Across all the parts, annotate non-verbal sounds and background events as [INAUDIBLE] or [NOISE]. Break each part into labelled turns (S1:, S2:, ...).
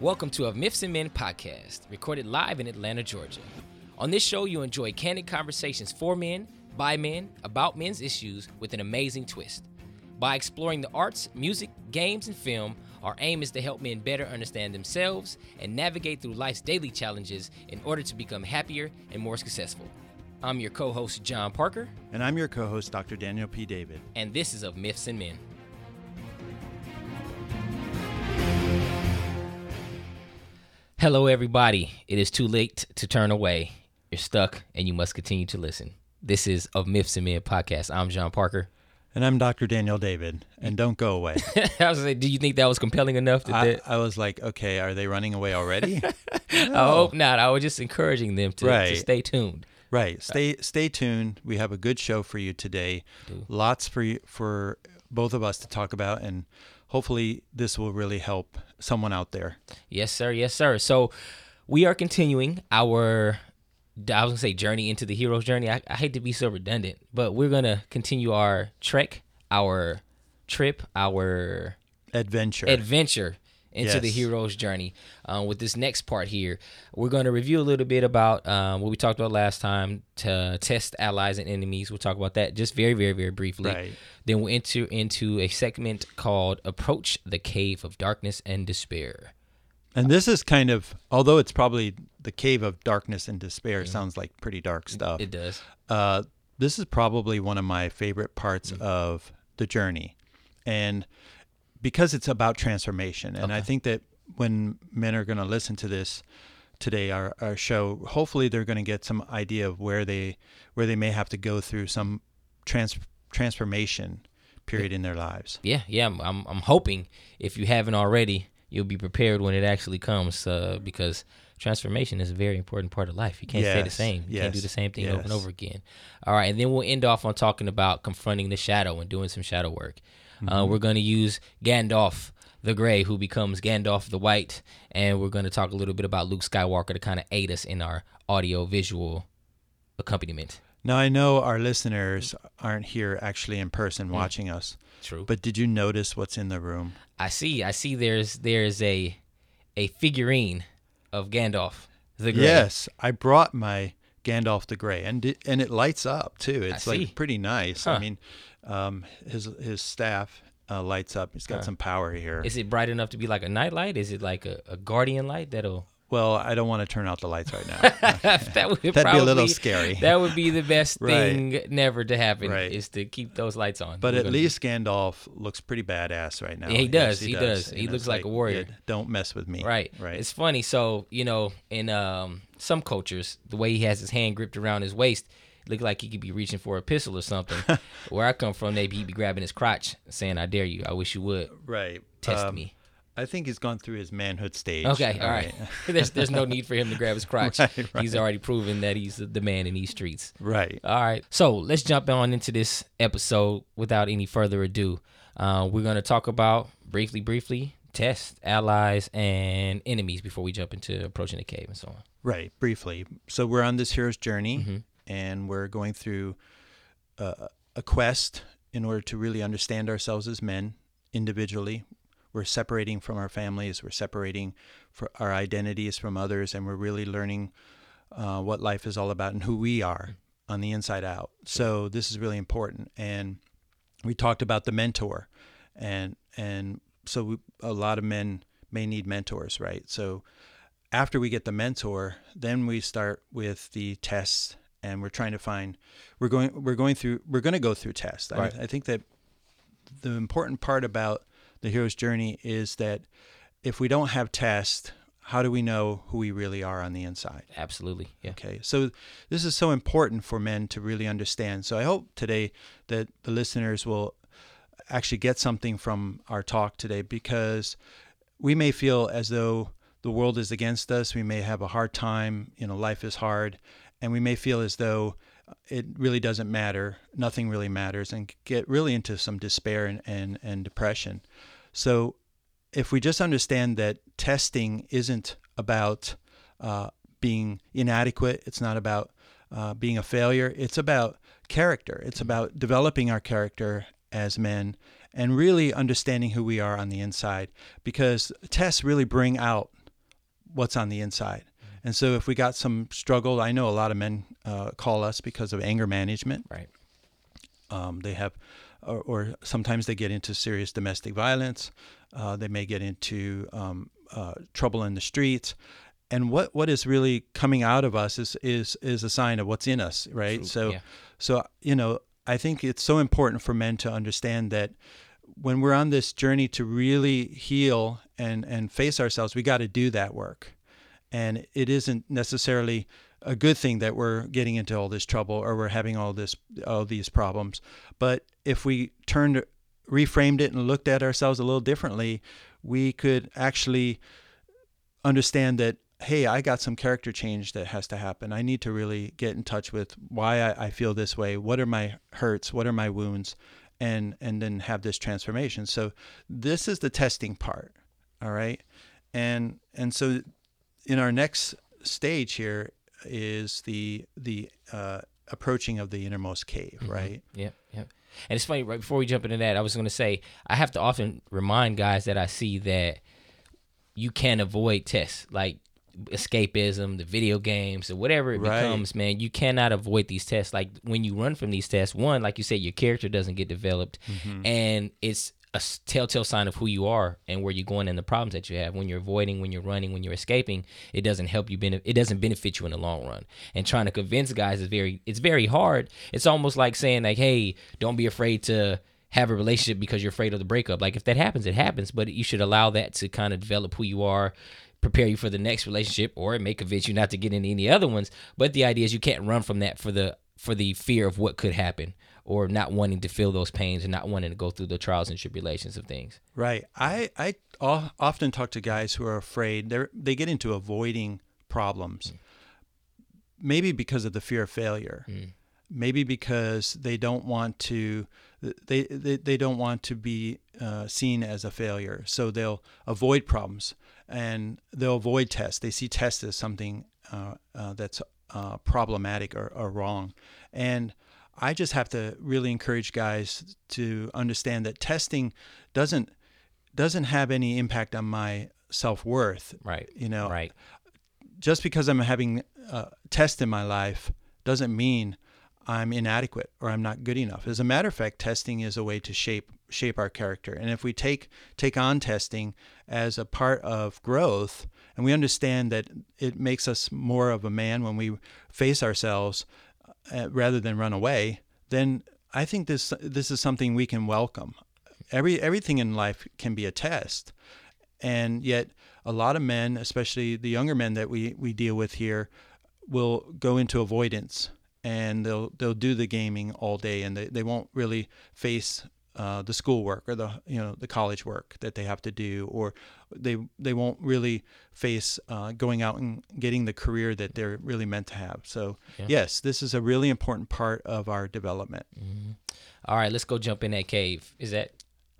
S1: Welcome to a Myths and Men podcast, recorded live in Atlanta, Georgia. On this show, you'll enjoy candid conversations for men, by men, about men's issues with an amazing twist. By exploring the arts, music, games, and film, our aim is to help men better understand themselves and navigate through life's daily challenges in order to become happier and more successful. I'm your co host, John Parker,
S2: And I'm your co host, Dr. Daniel P. David.
S1: and this is of Myths and Men. Hello, everybody. It is too late to turn away. You're stuck, and you must continue to listen. This is of Myths and Men podcast. I'm John Parker.
S2: And I'm Dr. Daniel David. And don't go away. [LAUGHS]
S1: I was like, do you think that was compelling enough? That
S2: I,
S1: that-
S2: I was like, okay, are they running away already? [LAUGHS]
S1: I hope not. I was just encouraging them to, to stay tuned.
S2: right. Uh, stay stay tuned. We have a good show for you today. Lots for you, for both of us to talk about and hopefully this will really help someone out there.
S1: Yes, sir. Yes, sir. So we are continuing our I was gonna say journey into the hero's journey. I, I hate to be so redundant, but we're gonna continue our trek, our trip, our
S2: Adventure.
S1: adventure into the hero's journey. Um, with this next part here, we're going to review a little bit about um, what we talked about last time to test allies and enemies. We'll talk about that just very, very, very briefly.
S2: Right.
S1: Then we'll enter into a segment called "Approach the Cave of Darkness and Despair."
S2: and this is kind of although it's probably the cave of darkness and despair sounds like pretty dark stuff.
S1: It does.
S2: uh, this is probably one of my favorite parts
S1: Mm.
S2: of the journey, and because it's about transformation, and I think that when men are going to listen to this today, our, our show, hopefully they're going to get some idea of where they where they may have to go through some trans transformation period in their lives.
S1: Yeah, yeah. I'm, I'm, I'm hoping if you haven't already, you'll be prepared when it actually comes, uh, because transformation is a very important part of life. You can't stay the same. You can't do the same thing over and over again. All right, and then we'll end off on talking about confronting the shadow and doing some shadow work.
S2: Mm-hmm.
S1: Uh, we're going to use Gandalf the Gray, who becomes Gandalf the White, and we're going to talk a little bit about Luke Skywalker to kind of aid us in our audio visual accompaniment.
S2: Now I know our listeners aren't here actually in
S1: Mm.
S2: person watching us,
S1: True.
S2: but did you notice what's in the room?
S1: I see. I see. There's there's a a figurine of Gandalf the Grey.
S2: Yes, I brought my Gandalf the Grey, and it, and it lights up too. It's
S1: see.
S2: like pretty nice.
S1: Huh.
S2: I mean, um, his his staff uh, lights up. He's got some power here.
S1: Is it bright enough to be like a nightlight? Is it like a, a guardian light that'll?
S2: well, I don't want to turn out the lights right now. [LAUGHS]
S1: that would
S2: That'd be a little scary.
S1: That would be the [LAUGHS] best
S2: Right.
S1: thing never to happen.
S2: Right.
S1: Is to keep those lights on.
S2: but
S1: We're
S2: at
S1: gonna-
S2: least Gandalf looks pretty badass right now.
S1: Yeah, he
S2: Yes,
S1: does, he does. He
S2: And
S1: looks
S2: it's
S1: like a warrior.
S2: yeah, don't mess with me.
S1: Right.
S2: Right.
S1: It's funny. So you know, in um some cultures, the way he has his hand gripped around his waist. Look like he could be reaching for a pistol or something. [LAUGHS] Where I come from, maybe he'd be grabbing his crotch, saying, "I dare you. I wish you would
S2: right.
S1: test
S2: Um,
S1: me."
S2: I think he's gone through his manhood stage.
S1: Okay, all right. [LAUGHS] there's there's no need for him to grab his [LAUGHS] crotch.
S2: Right,
S1: He's already proven that he's the man in these streets.
S2: Right.
S1: All right. So let's jump on into this episode without any further ado. Uh, we're gonna talk about briefly, briefly test allies and enemies before we jump into approaching the cave and so on.
S2: Right, briefly. So we're on this hero's journey,
S1: Mm-hmm.
S2: And we're going through a, a quest in order to really understand ourselves as men individually. We're separating from our families. We're separating for our identities from others, and we're really learning uh, what life is all about and who we are on the inside out. So this is really important. And we talked about the mentor, and and so we, a lot of men may need mentors, right? So after we get the mentor, then we start with the tests, and we're trying to find. We're going. We're going through. We're going to go through tests.
S1: Right.
S2: I, I think that the important part about the hero's journey is that if we don't have tests, how do we know who we really are on the inside?
S1: Absolutely. Yeah.
S2: Okay, so this is so important for men to really understand. So I hope today that the listeners will actually get something from our talk today because we may feel as though the world is against us. We may have a hard time, you know, life is hard, and we may feel as though it really doesn't matter, nothing really matters, and get really into some despair and, and, and depression. So if we just understand that testing isn't about uh, being inadequate, it's not about uh, being a failure, it's about character. It's about developing our character as men and really understanding who we are on the inside because tests really bring out what's on the inside. And so if we got some struggle, I know a lot of men uh, call us because of anger management.
S1: Right.
S2: Um, they have, or, or, sometimes they get into serious domestic violence. Uh, they may get into um, uh, trouble in the streets. And what, what is really coming out of us is, is, is a sign of what's in us, right?
S1: True.
S2: So,
S1: Yeah.
S2: so, you know, I think it's so important for men to understand that when we're on this journey to really heal and, and face ourselves, we got to do that work. And it isn't necessarily a good thing that we're getting into all this trouble or we're having all this all these problems. But if we turned reframed it and looked at ourselves a little differently, we could actually understand that hey, I got some character change that has to happen. I need to really get in touch with why I, I feel this way. What are my hurts? What are my wounds? And and then have this transformation. So this is the testing part. All right. And and so in our next stage here is the the uh, approaching of the innermost cave, right?
S1: Yeah, yeah. And it's funny, right before we jump into that, I was going to say, I have to often remind guys that I see that you can't avoid tests. Like escapism, the video games, or whatever it
S2: Right.
S1: becomes, man, you cannot avoid these tests. Like when you run from these tests, one, like you said, your character doesn't get developed, and it's a telltale sign of who you are and where you're going and the problems that you have. When you're avoiding, when you're running, when you're escaping, it doesn't help you. Benef- it doesn't benefit you in the long run. And trying to convince guys is very, it's very hard. It's almost like saying like, hey, don't be afraid to have a relationship because you're afraid of the breakup. Like if that happens, it happens, but you should allow that to kind of develop who you are, prepare you for the next relationship, or it may convince you not to get into any other ones. But the idea is you can't run from that for the for the fear of what could happen or not wanting to feel those pains and not wanting to go through the trials and tribulations of things.
S2: Right. I I often talk to guys who are afraid. They they get into avoiding problems. Maybe because of the fear of failure. Maybe because they don't want to they they, they don't want to be uh, seen as a failure. So they'll avoid problems and they'll avoid tests. They see tests as something uh, uh, that's uh, problematic or, or wrong. And I just have to really encourage guys to understand that testing doesn't doesn't have any impact on my self worth.
S1: Right.
S2: You know,
S1: Right.
S2: just because I'm having a test in my life doesn't mean I'm inadequate or I'm not good enough. As a matter of fact, testing is a way to shape shape our character. And if we take take on testing as a part of growth and we understand that it makes us more of a man when we face ourselves uh, rather than run away, then I think this this is something we can welcome. Every everything in life can be a test, and yet a lot of men, especially the younger men that we, we deal with here, will go into avoidance and they'll they'll do the gaming all day and they, they won't really face uh, the schoolwork or the you know the college work that they have to do or they they won't really face uh, going out and getting the career that they're really meant to have. So
S1: Yeah.
S2: yes, this is a really important part of our development.
S1: All right, let's go jump in that cave. Is that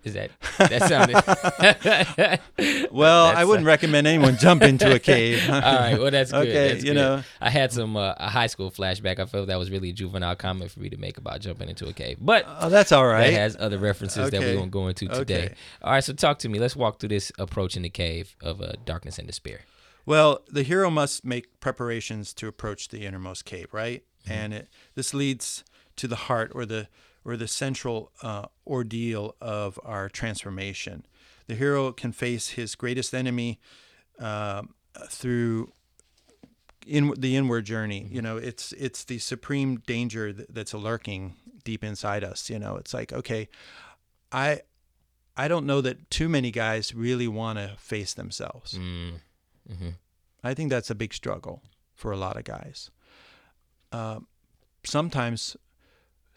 S1: is that that sounded [LAUGHS] [LAUGHS]
S2: Well, I wouldn't recommend anyone jump into a cave. [LAUGHS]
S1: All right, well that's good.
S2: Okay,
S1: That's
S2: you
S1: good.
S2: know.
S1: I had some uh, a high school flashback. I felt that was really a juvenile comment for me to make about jumping into a cave, but
S2: Oh, that's all right.
S1: that has other references that we won't go into today.
S2: Okay.
S1: All right, so talk to me. Let's walk through this approach in the cave of uh, darkness and despair.
S2: Well, the hero must make preparations to approach the innermost cave, right? And it, this leads to the heart or the or the central uh, ordeal of our transformation. The hero can face his greatest enemy um through in the inward journey. You know, it's it's the supreme danger that's lurking deep inside us. You know, it's like okay, I I don't know that too many guys really want to face themselves.
S1: Mm. hmm
S2: I think that's a big struggle for a lot of guys. Uh, sometimes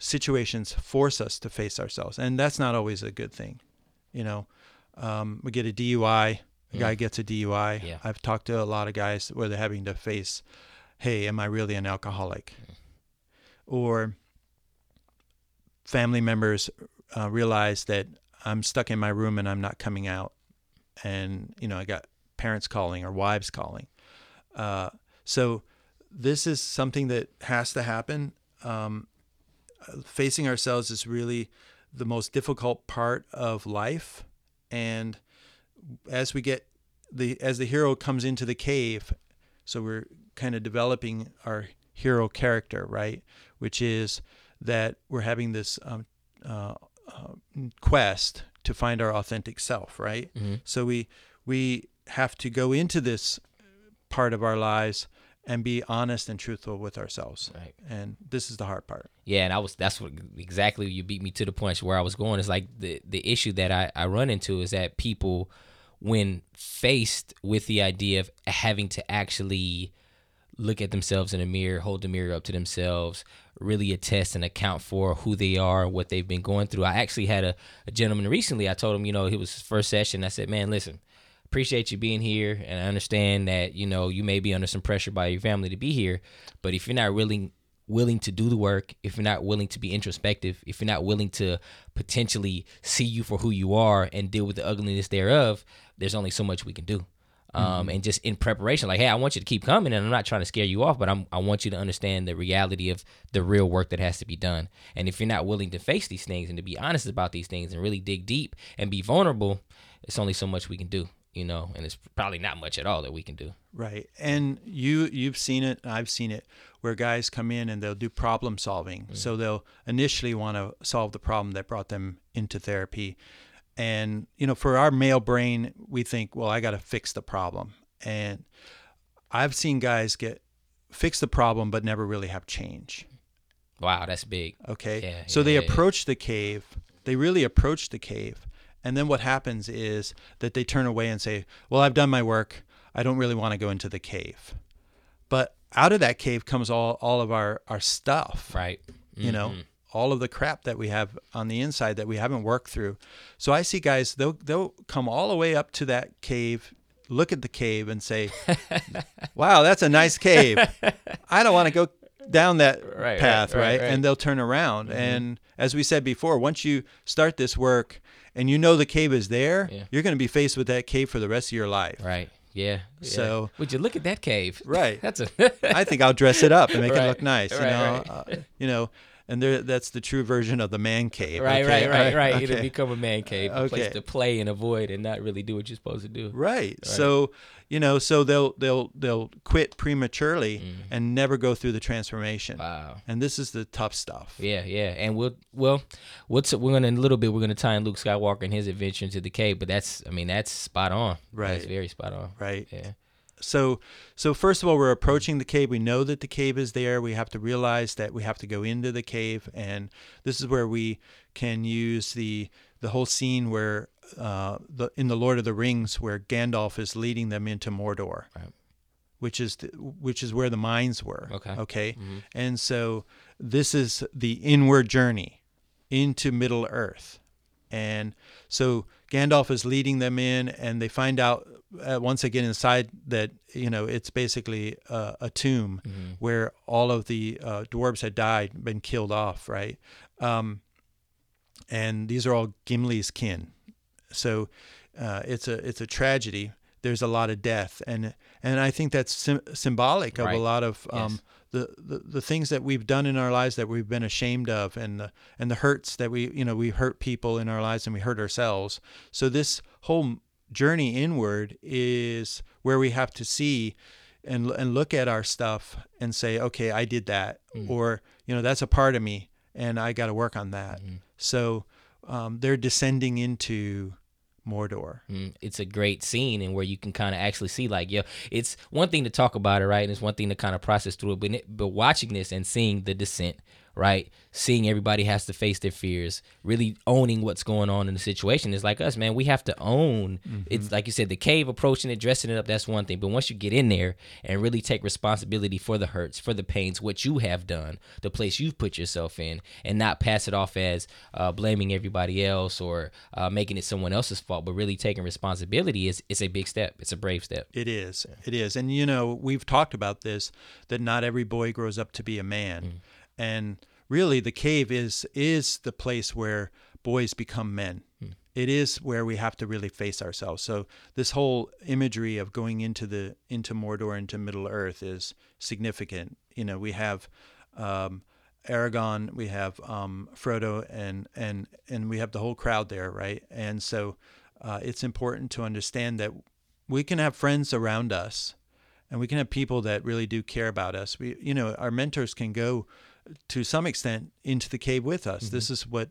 S2: situations force us to face ourselves, and that's not always a good thing. You know, um, we get a DUI, a guy gets a DUI.
S1: Yeah.
S2: I've talked to a lot of guys where they're having to face, hey, am I really an alcoholic? Or family members uh, realize that I'm stuck in my room and I'm not coming out. And, you know, I got parents calling or wives calling. Uh, so this is something that has to happen. Um, facing ourselves is really the most difficult part of life. And as we get the as the hero comes into the cave, so we're kind of developing our hero character, right? Which is that we're having this um, uh, uh, quest to find our authentic self, right?
S1: Mm-hmm.
S2: So we we have to go into this part of our lives and be honest and truthful with ourselves.
S1: Right.
S2: And this is the hard part.
S1: Yeah, and I was that's what exactly you beat me to the punch where I was going. Is like the the issue that I, I run into is that people when faced with the idea of having to actually look at themselves in a mirror, hold the mirror up to themselves, really attest and account for who they are, what they've been going through. I actually had a, a gentleman recently, I told him, you know, it was his first session. I said, man, listen, appreciate you being here. And I understand that, you know, you may be under some pressure by your family to be here. But if you're not really willing to do the work, if you're not willing to be introspective, if you're not willing to potentially see you for who you are and deal with the ugliness thereof, there's only so much we can do um, and just in preparation, like, hey, I want you to keep coming, and I'm not trying to scare you off, but I'm I want you to understand the reality of the real work that has to be done. And if you're not willing to face these things and to be honest about these things and really dig deep and be vulnerable, it's only so much we can do, you know, and it's probably not much at all that we can do.
S2: Right. And you you've seen it, I've seen it where guys come in and they'll do problem solving. Mm. So they'll initially want to solve the problem that brought them into therapy. And you know, for our male brain, we think, well, I got to fix the problem. And I've seen guys get fix the problem but never really have change.
S1: Wow, that's big.
S2: Okay.
S1: Yeah,
S2: so
S1: yeah,
S2: they
S1: yeah.
S2: approach the cave. They really approach the cave. And then what happens is that they turn away and say, Well, I've done my work. I don't really want to go into the cave. But out of that cave comes all, all of our, our stuff,
S1: Right.
S2: you know,
S1: Mhm.
S2: all of the crap that we have on the inside that we haven't worked through. So I see guys, they'll, they'll come all the way up to that cave, look at the cave and say, [LAUGHS] Wow, that's a nice cave. I don't want to go down that
S1: Right,
S2: path,
S1: right,
S2: right,
S1: right. Mm-hmm.
S2: And they'll turn around. And as we said before, once you start this work and you know the cave is there,
S1: Yeah.
S2: you're going to be faced with that cave for the rest of your life.
S1: Right. Yeah. yeah.
S2: So-
S1: would you look at that cave?
S2: Right. [LAUGHS]
S1: That's a.
S2: I think I'll dress it up and make it [LAUGHS] look nice. You
S1: right,
S2: know,
S1: right.
S2: Uh, you know, and there, that's the true version of the man cave.
S1: Right,
S2: okay?
S1: right, right, right. It'll become a man cave, a place to play and avoid, and not really do what you're supposed to do.
S2: Right. So, you know, so they'll they'll they'll quit prematurely
S1: Mm-hmm.
S2: and never go through the transformation.
S1: Wow.
S2: And this is the tough stuff.
S1: Yeah, yeah, and we'll well, what's we're gonna in a little bit we're gonna tie in Luke Skywalker and his adventure into the cave, but that's I mean that's spot on.
S2: Right.
S1: That's very spot on.
S2: Right.
S1: Yeah.
S2: So, so first of all, we're approaching the cave. We know that the cave is there. We have to realize that we have to go into the cave, and this is where we can use the the whole scene where uh, the in the Lord of the Rings, where Gandalf is leading them into Mordor,
S1: Right.
S2: which is the, which is where the mines were.
S1: Okay.
S2: Okay.
S1: Mhm.
S2: And so this is the inward journey into Middle Earth. And so Gandalf is leading them in, and they find out uh, once get inside that you know it's basically uh, a tomb
S1: Mhm.
S2: where all of the uh, dwarves had died, been killed off, right? Um, and these are all Gimli's kin. So uh, it's a it's a tragedy. There's a lot of death, and and I think that's sim- symbolic of
S1: Right.
S2: a lot of um,
S1: Yes.
S2: the, the the things that we've done in our lives that we've been ashamed of, and the and the hurts that we you know we hurt people in our lives and we hurt ourselves. So this whole journey inward is where we have to see and and look at our stuff and say, okay, I did that, or you know that's a part of me, and I got to work on that. So um, they're descending into Mordor.
S1: Mm, it's a great scene and where you can kind of actually see like yo it's one thing to talk about it right and it's one thing to kind of process through it but, but watching this and seeing the descent right? Seeing everybody has to face their fears really owning what's going on in the situation. Is like us man we have to own. It's like you said the cave approaching it dressing it up that's one thing. But once you get in there and really take responsibility for the hurts for the pains what you have done the place you've put yourself in and not pass it off as uh, blaming everybody else or uh, making it someone else's fault but really taking responsibility is it's a big step. It's a brave step.
S2: It is. It is. And you know, we've talked about this that not every boy grows up to be a man. And really the cave is is the place where boys become men. It is where we have to really face ourselves. So this whole imagery of going into the into Mordor into Middle Earth is significant. You know, we have um Aragorn, we have um, Frodo, and and and we have the whole crowd there, right? And so uh, it's important to understand that we can have friends around us, and we can have people that really do care about us. We, you know, our mentors can go to some extent into the cave with us. Mm-hmm. This is what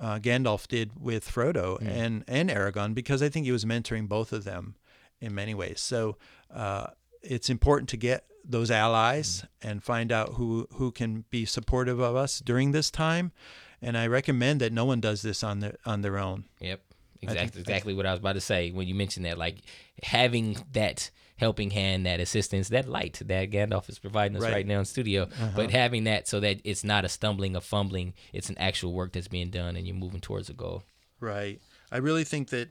S2: uh, Gandalf did with Frodo mm. and and Aragorn because I think he was mentoring both of them in many ways. So uh, it's important to get those allies mm. and find out who who can be supportive of us during this time. And I recommend that no one does this on their on their own.
S1: Yep, exactly, exactly what I was about to say when you mentioned that. Like having that helping hand, that assistance, that light that Gandalf is providing us right, right now in studio. Uh-huh. But having that so that it's not a stumbling, a fumbling, it's an actual work that's being done and you're moving towards a goal.
S2: Right. I really think that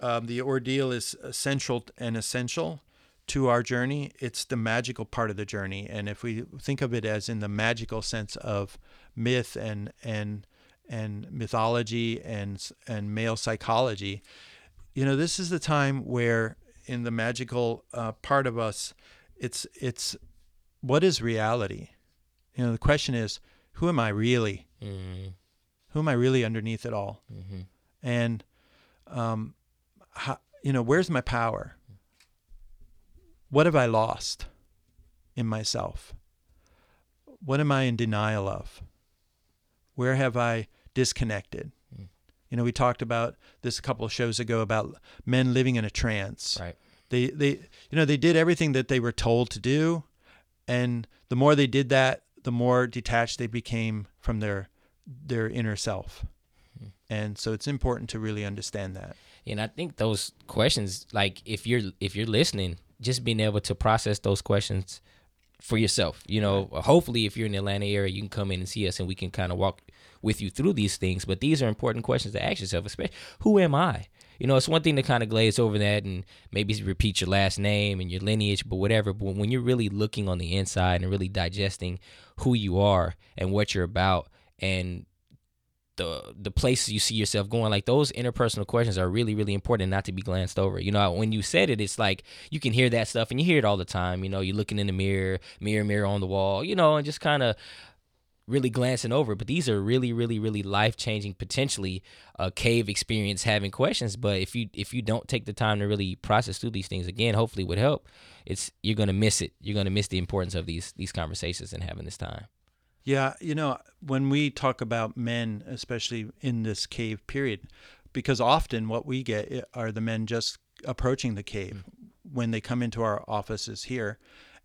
S2: um, the ordeal is essential and essential to our journey. It's the magical part of the journey, and if we think of it as in the magical sense of myth and and and mythology and and male psychology, you know, this is the time where in the magical uh, part of us, it's it's what is reality? You know, the question is, who am I really? Mm-hmm. Who am I really underneath it all? Mm-hmm. And um, how, you know, where's my power? What have I lost in myself? What am I in denial of? Where have I disconnected? You know, we talked about this a couple of shows ago about men living in a trance.
S1: Right.
S2: They they you know, they did everything that they were told to do and the more they did that, the more detached they became from their their inner self. Hmm. And so it's important to really understand that.
S1: And I think those questions like if you're if you're listening, just being able to process those questions for yourself. You know, hopefully if you're in the Atlanta area, you can come in and see us and we can kind of walk with you through these things. But these are important questions to ask yourself, especially who am I? You know, it's one thing to kind of glaze over that and maybe repeat your last name and your lineage, but whatever. But when you're really looking on the inside and really digesting who you are and what you're about and the the places you see yourself going like those interpersonal questions are really really important not to be glanced over you know when you said it it's like you can hear that stuff and you hear it all the time you know you're looking in the mirror mirror mirror on the wall you know and just kind of really glancing over but these are really really really life changing potentially a cave experience having questions. But if you if you don't take the time to really process through these things again hopefully would help it's you're gonna miss it. You're gonna miss the importance of these these conversations and having this time.
S2: Yeah you know when we talk about men especially in this cave period because often what we get eh, are the men just approaching the cave mm-hmm. when they come into our offices here.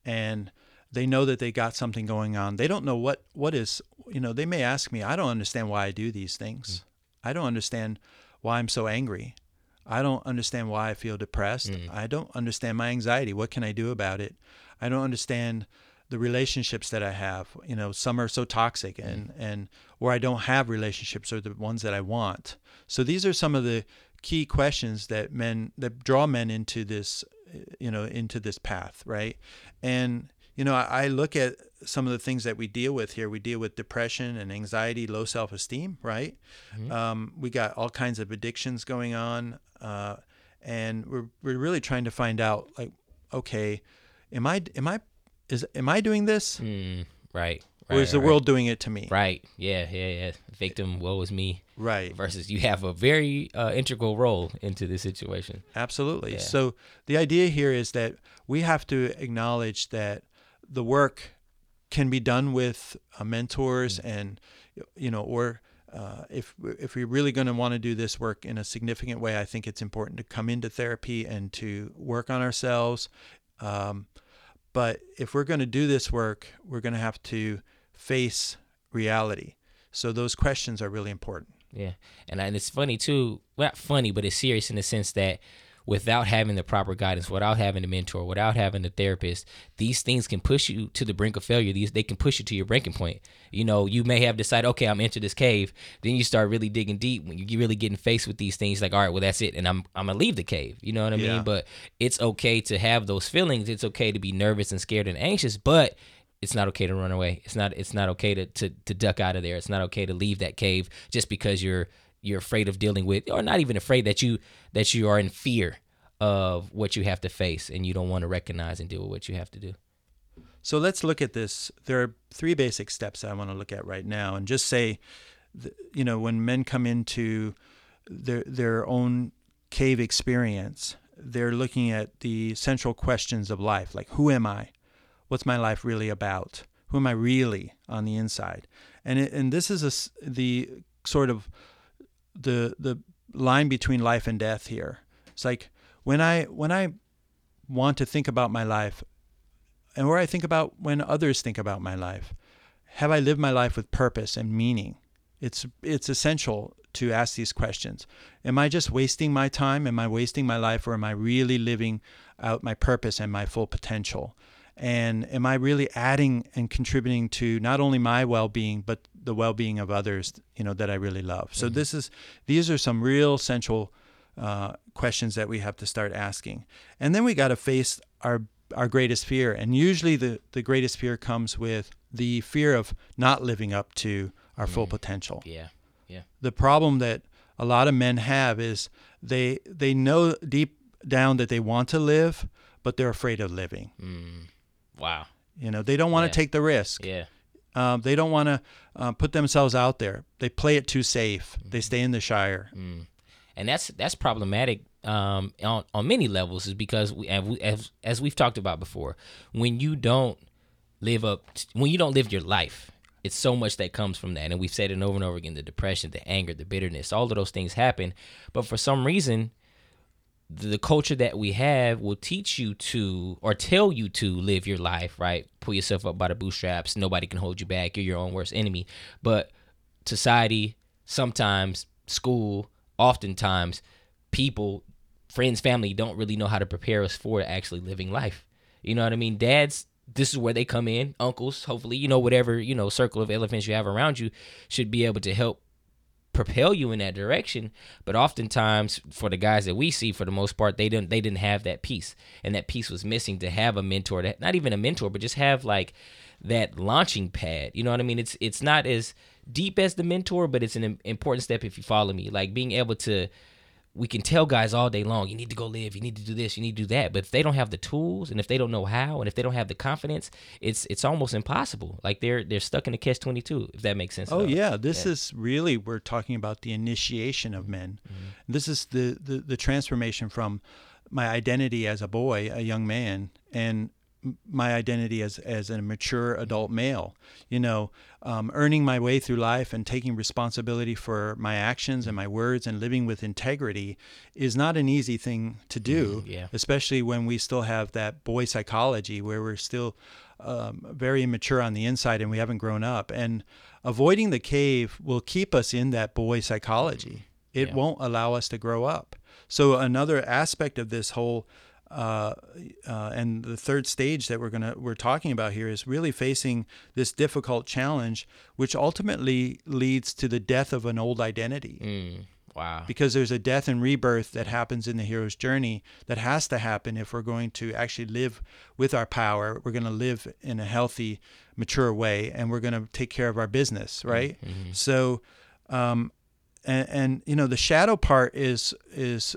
S2: And they know that they got something going on. They don't know what what is, you know, they may ask me, I don't understand why I do these things. Mm. I don't understand why I'm so angry. I don't understand why I feel depressed. Mm. I don't understand my anxiety. What can I do about it? I don't understand the relationships that I have. You know, some are so toxic and mm. and where I don't have relationships are the ones that I want. So these are some of the key questions that men that draw men into this you know into this path right and you know, I, I look at some of the things that we deal with here. We deal with depression and anxiety, low self esteem, right? Mm-hmm. Um, we got all kinds of addictions going on. Uh, and we're, we're really trying to find out like, okay, am I, am I, is, am I doing this?
S1: Mm, right.
S2: Right, or is the
S1: right.
S2: world doing it to me?
S1: Right. Yeah. Yeah. Yeah. Victim. Woe is me.
S2: Right.
S1: Versus you have a very uh, integral role into this situation.
S2: Absolutely. Yeah. So the idea here is that we have to acknowledge that the work can be done with uh, mentors mm-hmm. and you know or uh, if if we're really going to want to do this work in a significant way, I think it's important to come into therapy and to work on ourselves. Um, but if we're going to do this work, we're going to have to face reality. So those questions are really important.
S1: Yeah, and and it's funny too. Well, not funny, but it's serious in the sense that without having the proper guidance, without having a mentor, without having a therapist, these things can push you to the brink of failure. These they can push you to your breaking point. You know, you may have decided, okay, I'm into this cave. Then you start really digging deep when you really getting faced with these things. Like, all right, well, that's it, and I'm I'm gonna leave the cave. You know what I yeah. mean? But it's okay to have those feelings. It's okay to be nervous and scared and anxious, but it's not okay to run away. It's not it's not okay to, to to duck out of there. It's not okay to leave that cave just because you're you're afraid of dealing with or not even afraid that you that you are in fear of what you have to face and you don't want to recognize and deal with what you have to do.
S2: So let's look at this. There are three basic steps I want to look at right now and just say you know when men come into their their own cave experience they're looking at the central questions of life, like who am I? What's my life really about? Who am I really on the inside? And it, and this is a, the sort of the the line between life and death here. It's like when I when I want to think about my life, and where I think about when others think about my life, have I lived my life with purpose and meaning? It's it's essential to ask these questions. Am I just wasting my time? Am I wasting my life, or am I really living out my purpose and my full potential? And am I really adding and contributing to not only my well-being but the well-being of others? You know that I really love. So mm-hmm. this is these are some real central uh, questions that we have to start asking, and then we got to face our our greatest fear. And usually the the greatest fear comes with the fear of not living up to our mm-hmm. full potential.
S1: Yeah. Yeah.
S2: The problem that a lot of men have is they they know deep down that they want to live, but they're afraid of living.
S1: Mm. Wow.
S2: You know, they don't want
S1: yeah.
S2: to take the risk.
S1: Yeah.
S2: Um, they don't want to uh, put themselves out there. They play it too safe. Mm-hmm. They stay in the shire.
S1: Mm. And that's that's problematic um, on on many levels, is because we, as as we've talked about before, when you don't live up, to, when you don't live your life, it's so much that comes from that. And we've said it over and over again: the depression, the anger, the bitterness, all of those things happen. But for some reason, the culture that we have will teach you to or tell you to live your life right? Pull yourself up by the bootstraps. Nobody can hold you back. You're your own worst enemy. But society sometimes school oftentimes people friends family don't really know how to prepare us for actually living life. You know what i mean? Dads this is where they come in. Uncles hopefully you know whatever you know circle of elephants you have around you should be able to help propel you in that direction but oftentimes for the guys that we see for the most part they didn't they didn't have that piece. And that piece was missing to have a mentor that not even a mentor but just have like that launching pad. You know what i mean? It's it's not as deep as the mentor but it's an important step if you follow me. Like being able to we can tell guys all day long, you need to go live, you need to do this, you need to do that. But if they don't have the tools and if they don't know how and if they don't have the confidence, it's it's almost impossible. Like they're they're stuck in a catch twenty two, if that makes sense.
S2: Oh yeah. This yeah. is really we're talking about the initiation of men. Mm-hmm. This is the, the the transformation from my identity as a boy, a young man, and my identity as as a mature adult male. You know, um, earning my way through life and taking responsibility for my actions and my words and living with integrity is not an easy thing to do.
S1: Mm-hmm, yeah.
S2: Especially when we still have that boy psychology where we're still um, very immature on the inside and we haven't grown up. And avoiding the cave will keep us in that boy psychology. It yeah. won't allow us to grow up. So another aspect of this whole uh, uh, and the third stage that we're gonna we're talking about here is really facing this difficult challenge, which ultimately leads to the death of an old identity.
S1: Mm, wow!
S2: Because there's a death and rebirth that happens in the hero's journey that has to happen if we're going to actually live with our power. We're going to live in a healthy, mature way, and we're going to take care of our business, right?
S1: Mm-hmm.
S2: So. Um, and, and, you know the shadow part is is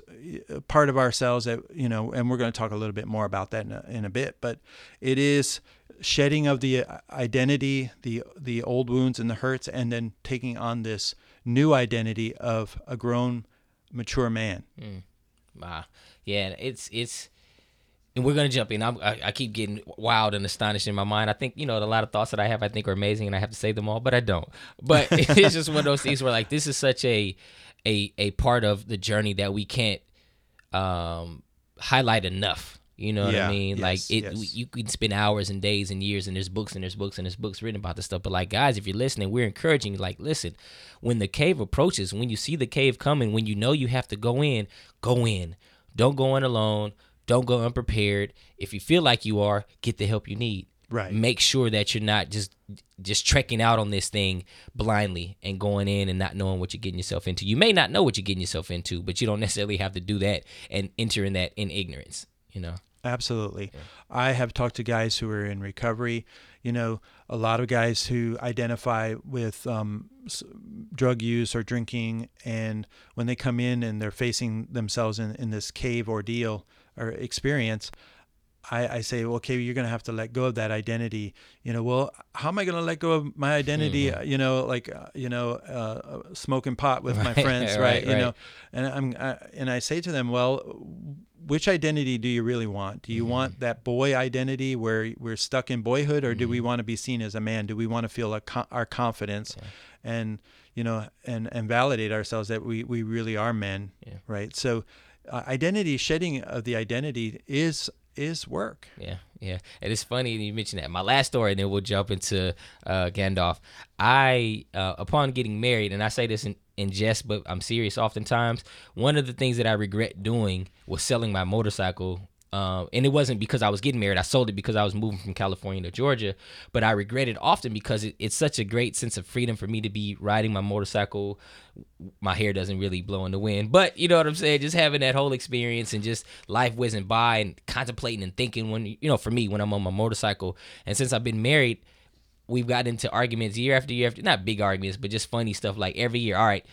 S2: part of ourselves that you know and we're going to talk a little bit more about that in a, in a bit but it is shedding of the identity the the old wounds and the hurts and then taking on this new identity of a grown mature man
S1: mm. yeah it's it's and we're gonna jump in. I'm, I, I keep getting wild and astonished in my mind. I think you know a lot of thoughts that I have. I think are amazing, and I have to say them all, but I don't. But [LAUGHS] it's just one of those things where like this is such a a a part of the journey that we can't um, highlight enough. You know what
S2: yeah,
S1: I mean?
S2: Yes,
S1: like it,
S2: yes.
S1: you can spend hours and days and years, and there's books and there's books and there's books written about this stuff. But like guys, if you're listening, we're encouraging you. Like, listen, when the cave approaches, when you see the cave coming, when you know you have to go in, go in. Don't go in alone. Don't go unprepared. If you feel like you are, get the help you need.
S2: Right.
S1: Make sure that you're not just just trekking out on this thing blindly and going in and not knowing what you're getting yourself into. You may not know what you're getting yourself into, but you don't necessarily have to do that and enter in that in ignorance, you know.
S2: Absolutely. Yeah. I have talked to guys who are in recovery, you know, a lot of guys who identify with um, drug use or drinking. And when they come in and they're facing themselves in, in this cave ordeal, or experience, I, I say, well, okay, you're going to have to let go of that identity. You know, well, how am I going to let go of my identity? Mm-hmm. You know, like, uh, you know, uh, smoking pot with [LAUGHS]
S1: right,
S2: my friends, right,
S1: right?
S2: You know, and I'm, I, and I say to them, well, which identity do you really want? Do you
S1: Mm-hmm.
S2: want that boy identity where we're stuck in boyhood, or do
S1: Mm-hmm.
S2: we want to be seen as a man? Do we want to feel a co- our confidence, and you know, and and validate ourselves that we we really are men,
S1: Yeah.
S2: right? So, uh, identity shedding of the identity is is work.
S1: Yeah, yeah. And it's funny you mentioned that. My last story, and then we'll jump into uh, Gandalf. I, uh, upon getting married, and I say this in, in jest, but I'm serious oftentimes, one of the things that I regret doing was selling my motorcycle. Um, and it wasn't because I was getting married. I sold it because I was moving from California to Georgia. But I regret it often because it, it's such a great sense of freedom for me to be riding my motorcycle. My hair doesn't really blow in the wind, but you know what I'm saying? Just having that whole experience and just life whizzing by and contemplating and thinking when, you know, for me, when I'm on my motorcycle. And since I've been married, we've gotten into arguments year after year after not big arguments, but just funny stuff like every year. All right,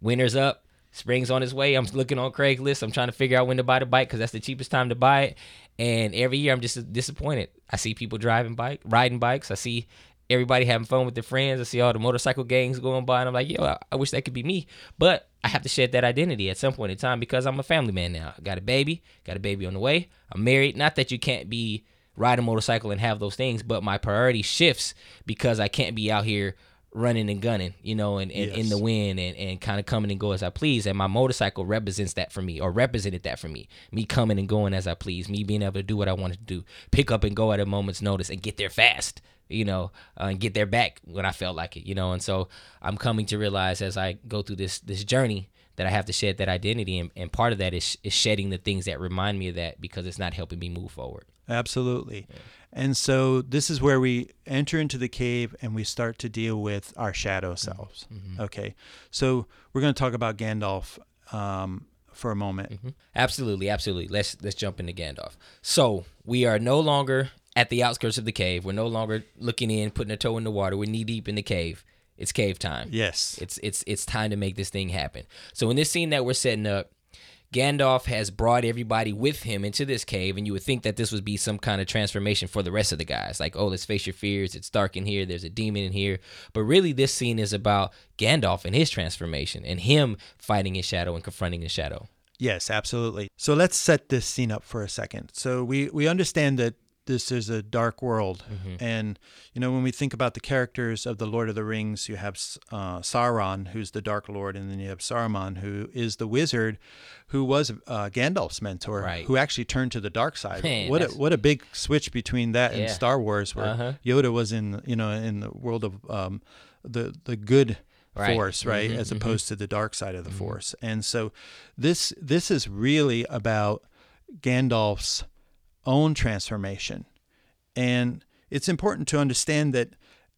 S1: winter's up, spring's on its way. I'm looking on Craigslist. I'm trying to figure out when to buy the bike because that's the cheapest time to buy it. And every year I'm just disappointed. I see people driving bike, riding bikes. I see everybody having fun with their friends. I see all the motorcycle gangs going by, and I'm like, yo, I, wish that could be me. But I have to shed that identity at some point in time because I'm a family man now. I got a baby, got a baby on the way. I'm married. Not that you can't be ride a motorcycle and have those things, but my priority shifts because I can't be out here running and gunning, you know, and, and in the wind and, and kind of coming and go as I please. And my motorcycle represents that for me or represented that for me. Me coming and going as I please, me being able to do what I wanted to do, pick up and go at a moment's notice and get there fast, you know, uh, and get there back when I felt like it, you know. And so I'm coming to realize as I go through this this journey that I have to shed that identity. And, and part of that is, is shedding the things that remind me of that because it's not helping me move forward.
S2: Absolutely. And so this is where we enter into the cave and we start to deal with our shadow mm-hmm. selves. Mm-hmm. Okay. So we're going to talk about Gandalf um, for a moment. Mm-hmm.
S1: Absolutely, absolutely. Let's let's jump into Gandalf. So we are no longer at the outskirts of the cave. We're no longer looking in, putting a toe in the water. We're knee deep in the cave. It's cave time.
S2: Yes.
S1: It's it's it's time to make this thing happen. So in this scene that we're setting up, Gandalf has brought everybody with him into this cave, and you would think that this would be some kind of transformation for the rest of the guys. Like, oh, let's face your fears. It's dark in here. There's a demon in here. But really, this scene is about Gandalf and his transformation and him fighting his shadow and confronting his shadow.
S2: Yes, absolutely. So let's set this scene up for a second. So we we understand that this is a dark world, and you know when we think about the characters of the Lord of the Rings, you have uh, Sauron, who's the Dark Lord, and then you have Saruman, who is the wizard, who was uh, Gandalf's mentor,
S1: Right.
S2: who actually turned to the dark side.
S1: Man,
S2: what a, what a big switch between that and Star Wars, where
S1: Uh-huh.
S2: Yoda was in you know in the world of um, the the good
S1: Right.
S2: force, right,
S1: Mhm,
S2: as
S1: mhm.
S2: opposed to the dark side of the force. And so this this is really about Gandalf's own transformation. And it's important to understand that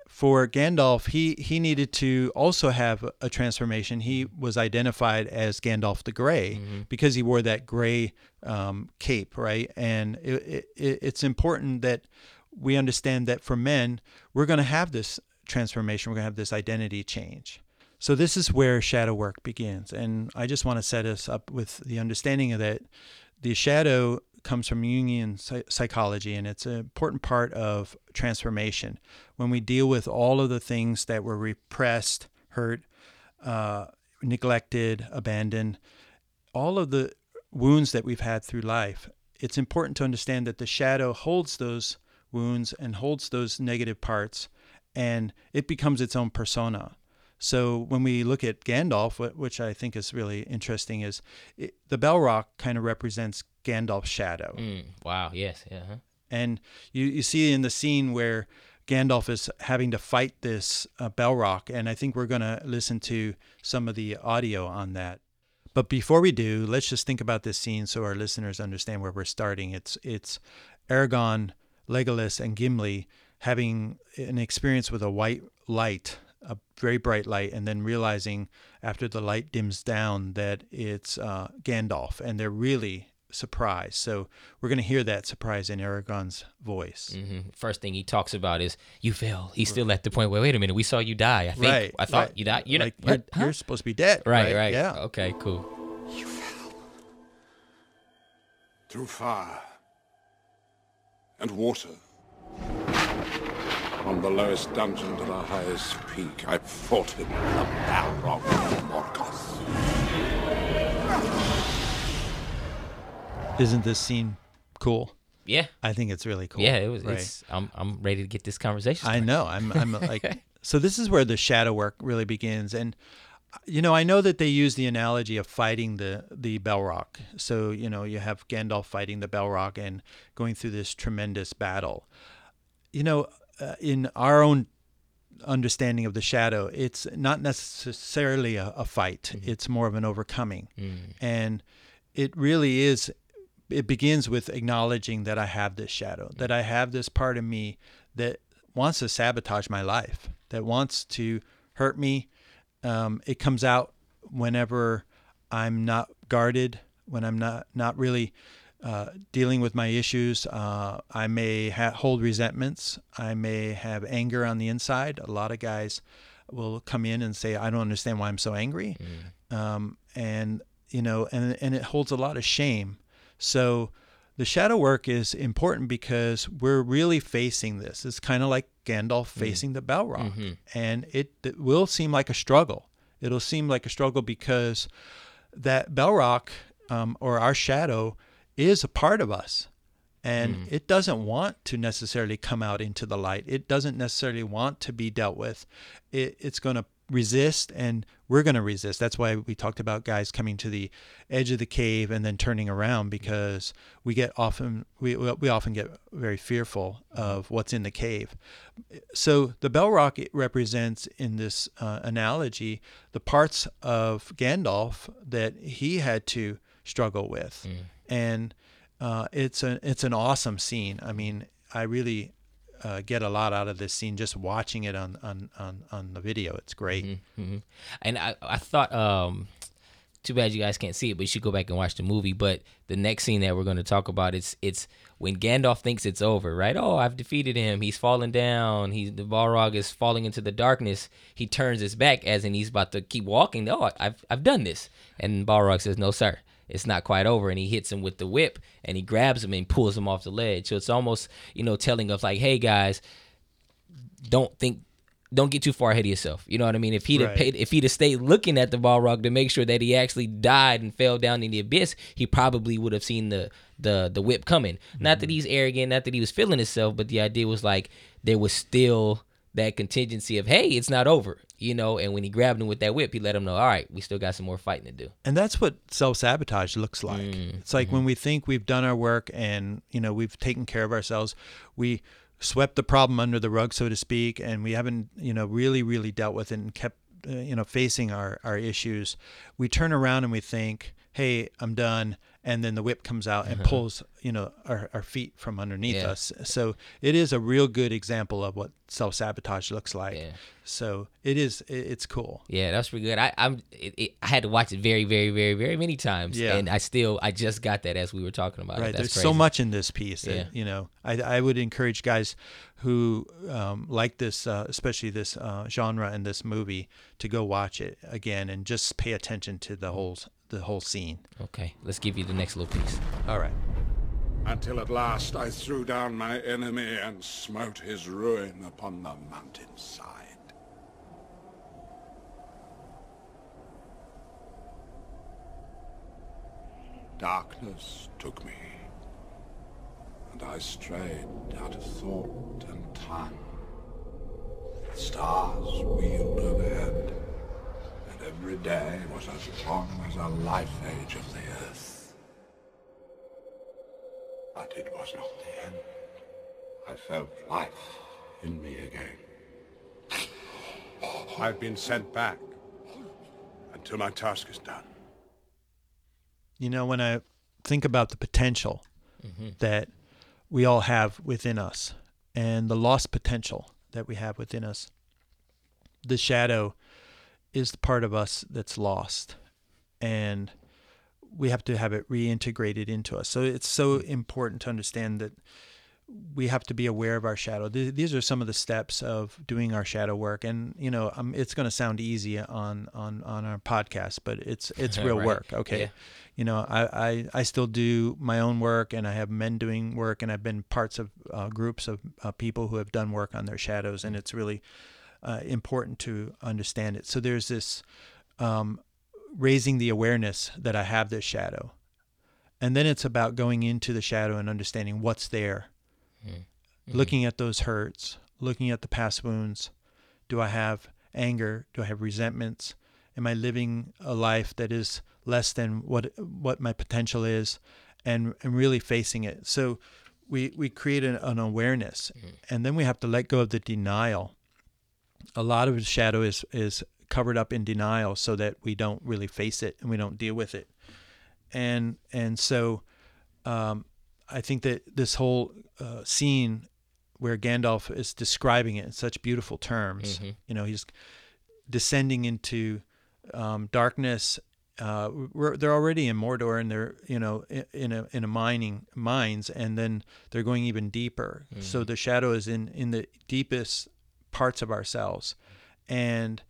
S2: for Gandalf, he he needed to also have a transformation. He was identified as Gandalf the Gray because he wore that gray um, cape, right? And it, it, it's important that we understand that for men, we're going to have this transformation. We're going to have this identity change. So this is where shadow work begins, and I just want to set us up with the understanding of that the shadow comes from psy- psychology, and it's an important part of transformation. When we deal with all of the things that were repressed, hurt, uh, neglected, abandoned, all of the wounds that we've had through life, it's important to understand that the shadow holds those wounds and holds those negative parts, and it becomes its own persona. So when we look at Gandalf, which I think is really interesting, is it, the Balrog kind of represents Gandalf's shadow.
S1: Mm, wow. Yes. Yeah. huh?
S2: And you, you see in the scene where Gandalf is having to fight this uh, Balrog, and I think we're going to listen to some of the audio on that. But before we do, let's just think about this scene so our listeners understand where we're starting. It's it's Aragorn, Legolas, and Gimli having an experience with a white light, a very bright light, and then realizing after the light dims down that it's uh, Gandalf, and they're really surprised. So we're going to hear that surprise in Aragorn's voice.
S1: hmm First thing he talks about is you fell. He's still at the point where wait a minute, we saw you die. I think
S2: Right,
S1: I thought
S2: right.
S1: you died. You're
S2: like
S1: not,
S2: you're,
S1: Huh?
S2: you're supposed to be dead.
S1: right, right.
S2: Yeah.
S1: Okay. Cool.
S3: You fell through fire and water. From the lowest dungeon to the highest peak, I fought him, the Balrog of Morgoth.
S2: Isn't this scene cool?
S1: Yeah.
S2: I think it's really cool.
S1: Yeah, it was.
S2: Right.
S1: It's, I'm I'm ready to get this conversation.
S2: I
S1: started.
S2: know. I'm I'm [LAUGHS] like so this is where the shadow work really begins and uh, you know, I know that they use the analogy of fighting the the Balrog. So, you know, you have Gandalf fighting the Balrog and going through this tremendous battle. You know, uh, in our own understanding of the shadow, it's not necessarily a, a fight. Mm-hmm. It's more of an overcoming. Mm. And it really is it begins with acknowledging that I have this shadow, that I have this part of me that wants to sabotage my life, that wants to hurt me. Um, it comes out whenever I'm not guarded, when I'm not not really uh, dealing with my issues. Uh, I may ha- hold resentments. I may have anger on the inside. A lot of guys will come in and say, "I don't understand why I'm so angry," um, and you know, and and it holds a lot of shame. So the shadow work is important because we're really facing this. It's kind of like Gandalf mm-hmm. facing the Balrog, mm-hmm. and it, it will seem like a struggle. It'll seem like a struggle because that Balrog um, or our shadow is a part of us. And mm. it doesn't want to necessarily come out into the light. It doesn't necessarily want to be dealt with. It, it's going to resist, and we're going to resist. That's why we talked about guys coming to the edge of the cave and then turning around because we get often we we often get very fearful of what's in the cave. So the bell it represents in this uh, analogy the parts of Gandalf that he had to struggle with, and uh, it's an it's an awesome scene. I mean, I really uh, get a lot out of this scene just watching it on on on, on the video. It's great.
S1: hmm And I, I thought, um, too bad you guys can't see it, but you should go back and watch the movie. But the next scene that we're going to talk about, it's it's when Gandalf thinks it's over, right? Oh, I've defeated him. He's fallen down. He's the Balrog is falling into the darkness. He turns his back as and he's about to keep walking. Oh, I've I've done this. And Balrog says, No, sir. It's not quite over, and he hits him with the whip, and he grabs him and pulls him off the ledge. So it's almost, you know, telling us like, "Hey guys, don't think don't get too far ahead of yourself. You know what I mean? If he'd have
S2: Right.
S1: paid, if he'd have stayed looking at the Balrog to make sure that he actually died and fell down in the abyss, he probably would have seen the the the whip coming. Not that mm-hmm. he's arrogant, not that he was feeling himself, but the idea was like there was still that contingency of hey, it's not over, you know. And when he grabbed him with that whip, he let him know, all right, we still got some more fighting to do.
S2: and that's what self-sabotage looks like it's like when we think we've done our work and you know we've taken care of ourselves we swept the problem under the rug so to speak and we haven't you know really really dealt with it and kept uh, you know facing our our issues we turn around and we think hey i'm done and then the whip comes out and pulls you know our, our feet from underneath
S1: Yeah.
S2: us so it is a real good example of what self-sabotage looks like
S1: Yeah.
S2: so it is it, it's cool
S1: Yeah, that's pretty good. I I'm it, it, I had to watch it very, very, very, very many times,
S2: Yeah.
S1: and I still I just got that as we were talking about it.
S2: right there's so much in this piece that
S1: Yeah.
S2: you know I, I would encourage guys who um, like this uh, especially this uh, genre and this movie to go watch it again and just pay attention to the whole the whole scene
S1: Okay, let's give you the next little piece.
S2: all right
S3: Until at last I threw down my enemy and smote his ruin upon the mountainside. Darkness took me, and I strayed out of thought and time. The Stars wheeled overhead, and every day was as long as a life age of the earth. But it was not the end. I felt life in me again. I've been sent back until my task is done.
S2: you know when i think about the potential mm-hmm. that we all have within us and the lost potential that we have within us the shadow is the part of us that's lost and we have to have it reintegrated into us so it's so important to understand that we have to be aware of our shadow. Th- These are some of the steps of doing our shadow work, and you know, um, it's going to sound easy on on on our podcast, but it's it's [LAUGHS] real
S1: Right.
S2: work. Okay,
S1: Yeah.
S2: you know, I, I I still do my own work, and I have men doing work, and I've been parts of uh, groups of uh, people who have done work on their shadows, and it's really uh, important to understand it. So there's this um, raising the awareness that I have this shadow, and then it's about going into the shadow and understanding what's there, looking at those hurts, looking at the past wounds. Do I have anger? Do I have resentments? Am I living a life that is less than what what my potential is, and and really facing it? So we we create an, an awareness, and then we have to let go of the denial. A lot of the shadow is is covered up in denial, so that we don't really face it and we don't deal with it, and and so um, I think that this whole uh, scene where Gandalf is describing it in such beautiful terms, you know, he's descending into um, darkness. Uh, we're, they're already in Mordor, and they're you know in a in a mining mines, and then they're going even deeper. So the shadow is in in the deepest parts of ourselves, and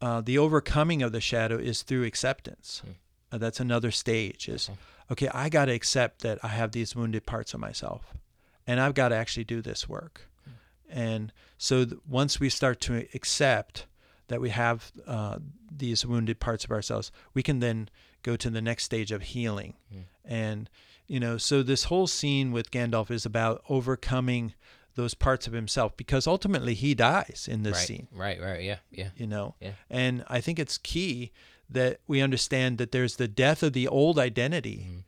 S2: uh, the overcoming of the shadow is through acceptance. Uh, that's another stage. Is okay. I got to accept that I have these wounded parts of myself, and I've got to actually do this work. And so th- once we start to accept that we have uh, these wounded parts of ourselves, we can then go to the next stage of healing. And, you know, so this whole scene with Gandalf is about overcoming those parts of himself because ultimately he dies in this
S1: right,
S2: scene
S1: right, right, yeah, yeah,
S2: you know
S1: Yeah.
S2: and i think it's key that we understand that there's the death of the old identity
S1: Mm-hmm.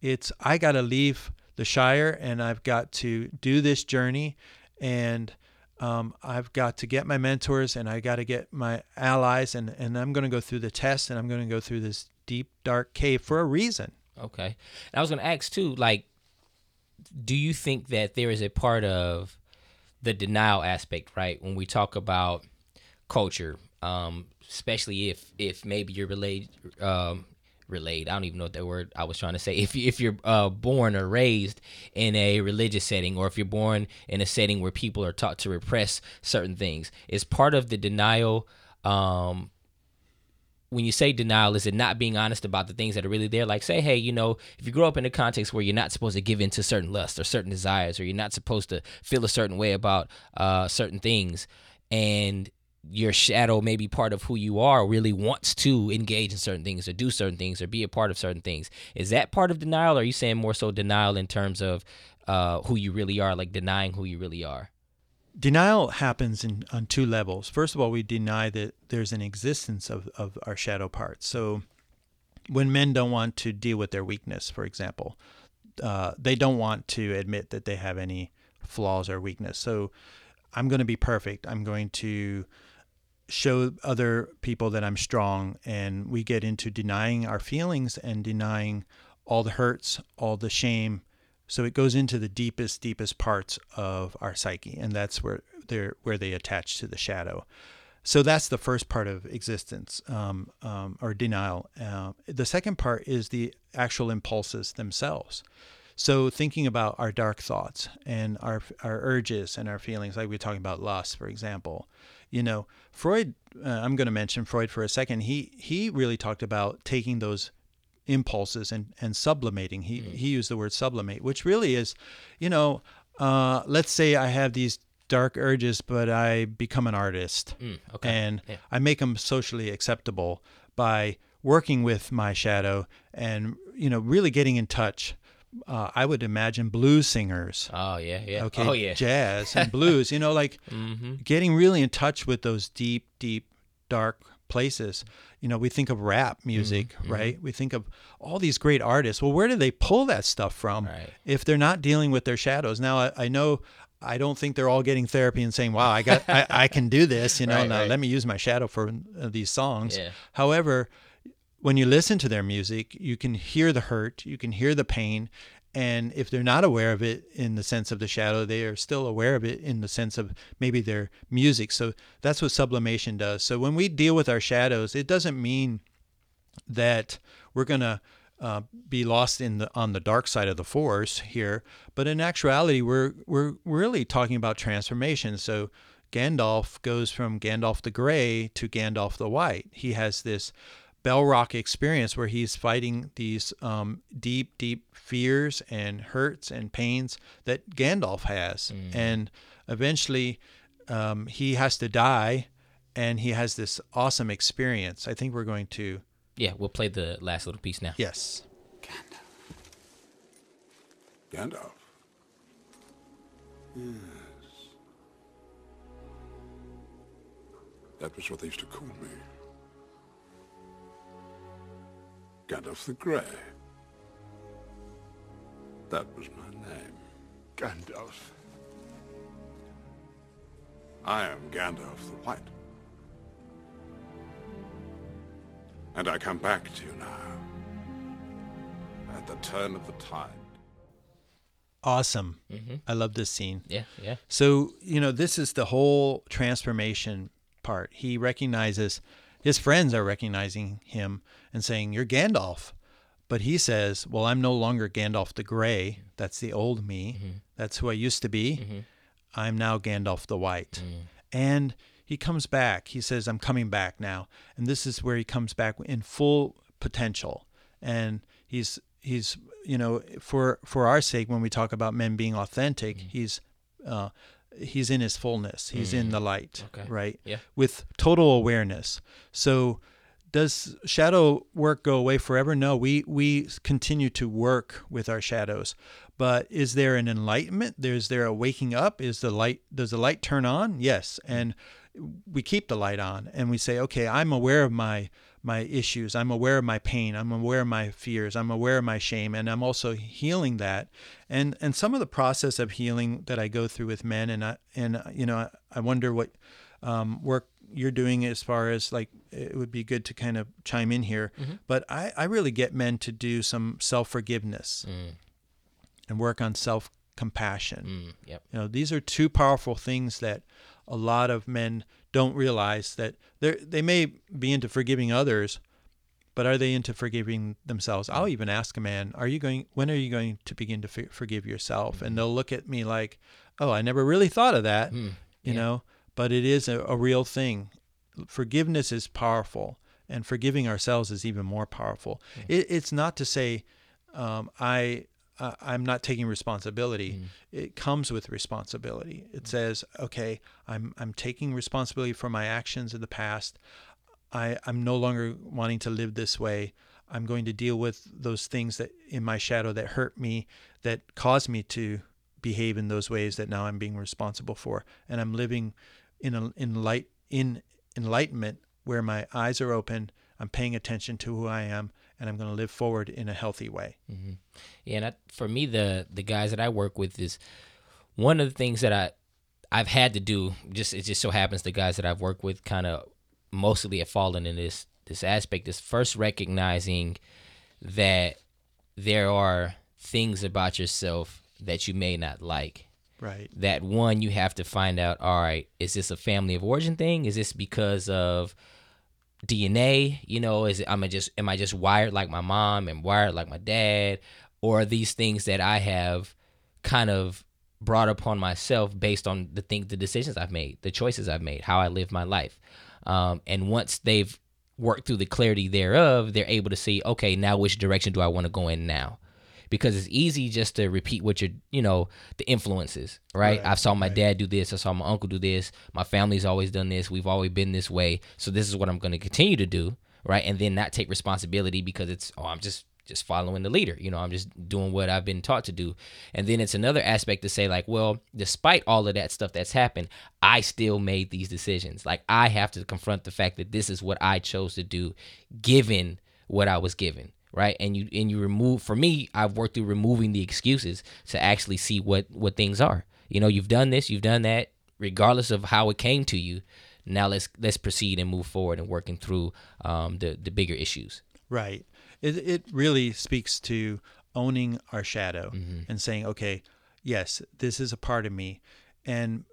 S2: it's i got to leave the shire and i've got to do this journey and um, i've got to get my mentors and i got to get my allies and, and i'm going to go through the test and i'm going to go through this deep dark cave for a reason
S1: Okay. And I was going to ask too, like, do you think that there is a part of the denial aspect, right? When we talk about culture, um, especially if if maybe you're relayed, um. I don't even know what that word I was trying to say. If you, if you're uh, born or raised in a religious setting, or if you're born in a setting where people are taught to repress certain things, is part of the denial. Um, when you say denial, is it not being honest about the things that are really there? Like, say, hey, you know, if you grow up in a context where you're not supposed to give in to certain lusts or certain desires, or you're not supposed to feel a certain way about uh, certain things, and your shadow, maybe part of who you are, really wants to engage in certain things or do certain things or be a part of certain things. Is that part of denial? Or are you saying more so denial in terms of uh, who you really are, like denying who you really are?
S2: Denial happens in on two levels. First of all, we deny that there's an existence of, of our shadow parts. So when men don't want to deal with their weakness, for example, uh, they don't want to admit that they have any flaws or weakness. So I'm going to be perfect. I'm going to show other people that I'm strong. And we get into denying our feelings and denying all the hurts, all the shame. So it goes into the deepest, deepest parts of our psyche, and that's where they're where they attach to the shadow. So that's the first part of existence um, um, or denial. Uh, the second part is the actual impulses themselves. So thinking about our dark thoughts and our our urges and our feelings, like we we're talking about lust, for example. You know, Freud. Uh, I'm going to mention Freud for a second. He he really talked about taking those impulses and and sublimating. He he used the word sublimate, which really is, you know, uh, let's say I have these dark urges, but I become an artist
S1: Mm, okay.
S2: and
S1: Yeah.
S2: I make them socially acceptable by working with my shadow and you know really getting in touch. Uh, I would imagine blues singers
S1: Oh yeah, yeah.
S2: okay
S1: Oh yeah.
S2: jazz and [LAUGHS] blues you know like
S1: Mm-hmm.
S2: getting really in touch with those deep deep dark places you know we think of rap music
S1: Mm-hmm,
S2: right we think of all these great artists well where do they pull that stuff from
S1: Right.
S2: if they're not dealing with their shadows now i, I know I don't think they're all getting therapy and saying, "Wow, I got, I, [LAUGHS] I can do this," you know.
S1: Right,
S2: now
S1: right.
S2: let me use my shadow for uh, these songs.
S1: Yeah.
S2: However, when you listen to their music, you can hear the hurt, you can hear the pain, and if they're not aware of it in the sense of the shadow, they are still aware of it in the sense of maybe their music. So that's what sublimation does. So when we deal with our shadows, it doesn't mean that we're going to uh, be lost in the on the dark side of the force here, but in actuality, we're we're really talking about transformation. So Gandalf goes from Gandalf the Gray to Gandalf the White. He has this Balrog experience where he's fighting these um, deep, deep fears and hurts and pains that Gandalf has, and eventually um, he has to die, and he has this awesome experience. I think we're going to
S1: Yeah, we'll play the last little piece now.
S2: yes.
S3: Gandalf. Yes. That was what they used to call me. Gandalf the Grey. That was my name. Gandalf. I am Gandalf the White. And I come back to you now. At the turn of the tide.
S2: Awesome. Mm-hmm. I love this scene.
S1: Yeah, yeah.
S2: So, you know, this is the whole transformation part. He recognizes his friends are recognizing him and saying, You're Gandalf. But he says, Well, I'm no longer Gandalf the Gray. That's the old me. Mm-hmm. That's who I used to be. Mm-hmm. I'm now Gandalf the White. Mm. And he comes back. He says, I'm coming back now. And this is where he comes back in full potential. And he's he's you know for for our sake when we talk about men being authentic, mm-hmm. he's uh, he's in his fullness. He's in the mm. light,
S1: Okay.
S2: right?
S1: Yeah.
S2: With total awareness. So does shadow work go away forever? No, we we continue to work with our shadows. But is there an enlightenment? There's there a waking up? Is the light does the light turn on? Yes. Mm. And we keep the light on and we say, okay, I'm aware of my my issues. I'm aware of my pain. I'm aware of my fears. I'm aware of my shame, and I'm also healing that. And and some of the process of healing that I go through with men, and I and you know, I, I wonder what um, work you're doing as far as like it would be good to kind of chime in here. But I I really get men to do some self forgiveness and work on self compassion.
S1: Mm, yep.
S2: You know, these are two powerful things that a lot of men don't realize that they they may be into forgiving others, but are they into forgiving themselves? I'll even ask a man, "Are you going? When are you going to begin to forgive yourself?" And they'll look at me like, "Oh, I never really thought of that," you
S1: yeah.
S2: know. But it is a, a real thing. Forgiveness is powerful, and forgiving ourselves is even more powerful. It, it's not to say um, I uh, I'm not taking responsibility. It comes with responsibility. It says, okay, I'm I'm taking responsibility for my actions in the past. I I'm no longer wanting to live this way. I'm going to deal with those things that in my shadow that hurt me, that caused me to behave in those ways that now I'm being responsible for, and I'm living in a in light in enlightenment where my eyes are open. I'm paying attention to who I am, and I'm going to live forward in a healthy way. Mm-hmm.
S1: Yeah, and I, for me, the the guys that I work with is one of the things that I I've had to do. Just it just so happens the guys that I've worked with kind of mostly have fallen in this this aspect. Is first recognizing that there are things about yourself that you may not like.
S2: Right.
S1: That one you have to find out. All right, is this a family of origin thing? Is this because of DNA, you know, is am I just am I just wired like my mom and wired like my dad, or these things that I have kind of brought upon myself based on the thing, the decisions I've made, the choices I've made, how I live my life, um, and once they've worked through the clarity thereof, they're able to see, okay, now which direction do I want to go in now? Because it's easy just to repeat what you're, you know, the influences, right?
S2: Right,
S1: I saw my
S2: right.
S1: dad do this. I saw my uncle do this. My family's always done this. We've always been this way. So this is what I'm going to continue to do, right? And then not take responsibility because it's oh I'm just just following the leader. You know, I'm just doing what I've been taught to do. And then it's another aspect to say like, well, despite all of that stuff that's happened, I still made these decisions. Like I have to confront the fact that this is what I chose to do given what I was given right? And you and you remove for me i've worked through removing the excuses to actually see what what things are. You know you've done this you've done that regardless of how it came to you. Now let's let's proceed and move forward and working through um, the the bigger issues.
S2: Right. It it really speaks to owning our shadow and saying, okay, yes, this is a part of me, and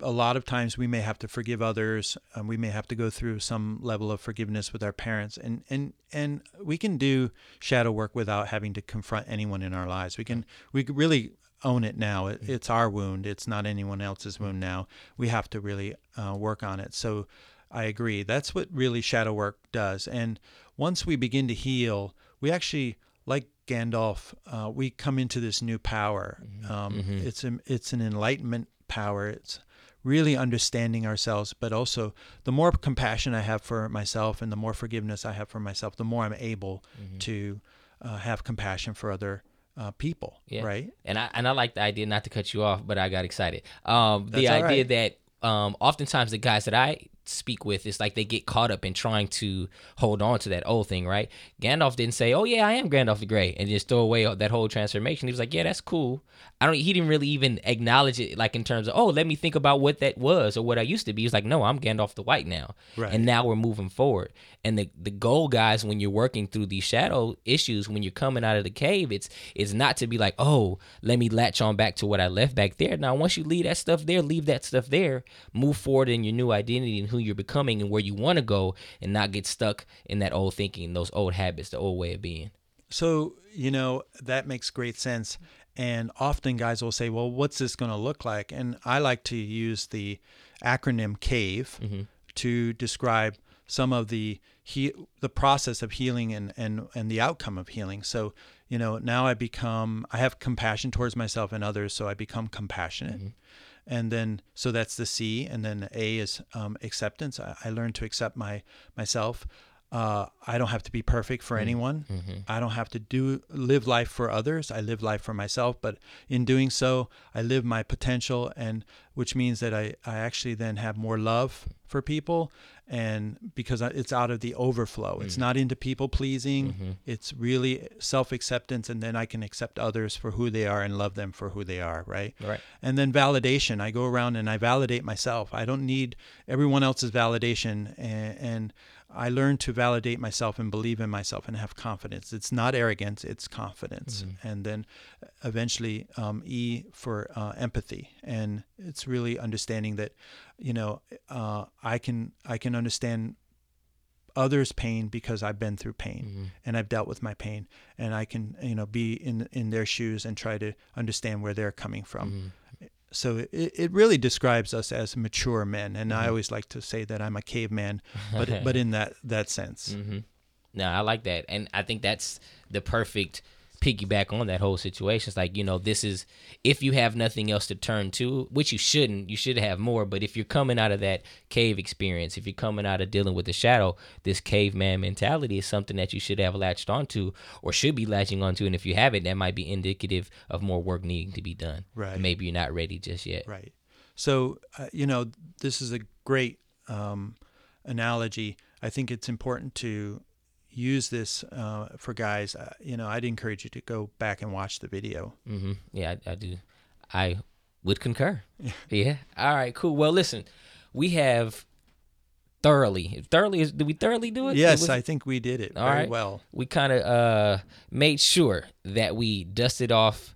S2: a lot of times we may have to forgive others. Um, we may have to go through some level of forgiveness with our parents, and and and we can do shadow work without having to confront anyone in our lives. We can we really own it now. It, it's our wound. It's not anyone else's wound now. We have to really uh, work on it. So I agree. That's what really shadow work does. And once we begin to heal, we actually, like Gandalf, uh, we come into this new power. Um, It's a, it's an enlightenment power. It's really understanding ourselves, but also the more compassion I have for myself and the more forgiveness I have for myself, the more I'm able to uh, have compassion for other uh, people,
S1: Yeah.
S2: right?
S1: And I and I like the idea not to cut you off, but I got excited. Um, the idea
S2: right.
S1: that um, oftentimes the guys that I speak with is like they get caught up in trying to hold on to that old thing, right? Gandalf didn't say, "Oh yeah, I am Gandalf the Grey," and just throw away that whole transformation. He was like, "Yeah, that's cool." I don't. He didn't really even acknowledge it, like in terms of, "Oh, let me think about what that was or what I used to be." He's like, "No, I'm Gandalf the White now,"
S2: Right.
S1: and now we're moving forward. And the the goal, guys, when you're working through these shadow issues, when you're coming out of the cave, it's it's not to be like, oh, let me latch on back to what I left back there. Now, once you leave that stuff there, leave that stuff there, move forward in your new identity and who you're becoming and where you want to go, and not get stuck in that old thinking, those old habits, the old way of being.
S2: So, you know, that makes great sense. And often guys will say, well, what's this going to look like? And I like to use the acronym CAVE to describe some of the he, the process of healing and, and, and the outcome of healing. So, you know, now I become, I have compassion towards myself and others. So I become compassionate. And then, so that's the C. And then A is um, acceptance. I, I learn to accept my myself. Uh, I don't have to be perfect for mm-hmm. anyone. Mm-hmm. I don't have to do live life for others. I live life for myself. But in doing so, I live my potential, and which means that I, I actually then have more love for people, and because it's out of the overflow. It's mm. not into people pleasing. Mm-hmm. It's really self acceptance, and then I can accept others for who they are and love them for who they are. Right.
S1: Right.
S2: And then validation. I go around and I validate myself. I don't need everyone else's validation. And, and I learned to validate myself and believe in myself and have confidence. It's not arrogance, it's confidence. And then eventually, um, E for uh, empathy. And it's really understanding that, you know, uh, I can I can understand others' pain because I've been through pain and I've dealt with my pain, and I can you know be in in their shoes and try to understand where they're coming from. So it, it really describes us as mature men, and I mm-hmm. always like to say that I'm a caveman, but [LAUGHS] but in that that sense. Mm-hmm.
S1: No, I like that, and I think that's the perfect piggyback on that whole situation. It's like you know, this is if you have nothing else to turn to, which you shouldn't. You should have more. But if you're coming out of that cave experience, if you're coming out of dealing with the shadow, this caveman mentality is something that you should have latched onto, or should be latching onto. And if you haven't, that might be indicative of more work needing to be done.
S2: Right.
S1: Maybe you're not ready just yet.
S2: Right. So, uh, you know, this is a great um, analogy. I think it's important to use this uh, for guys. Uh, you know, I'd encourage you to go back and watch the video.
S1: hmm Yeah, I, I do. I would concur. [LAUGHS] yeah. All right. Cool. Well, listen, we have thoroughly, thoroughly. Did we thoroughly do it?
S2: Yes,
S1: Was-
S2: I think we did it
S1: All
S2: very
S1: right.
S2: well.
S1: we kind of uh made sure that we dusted off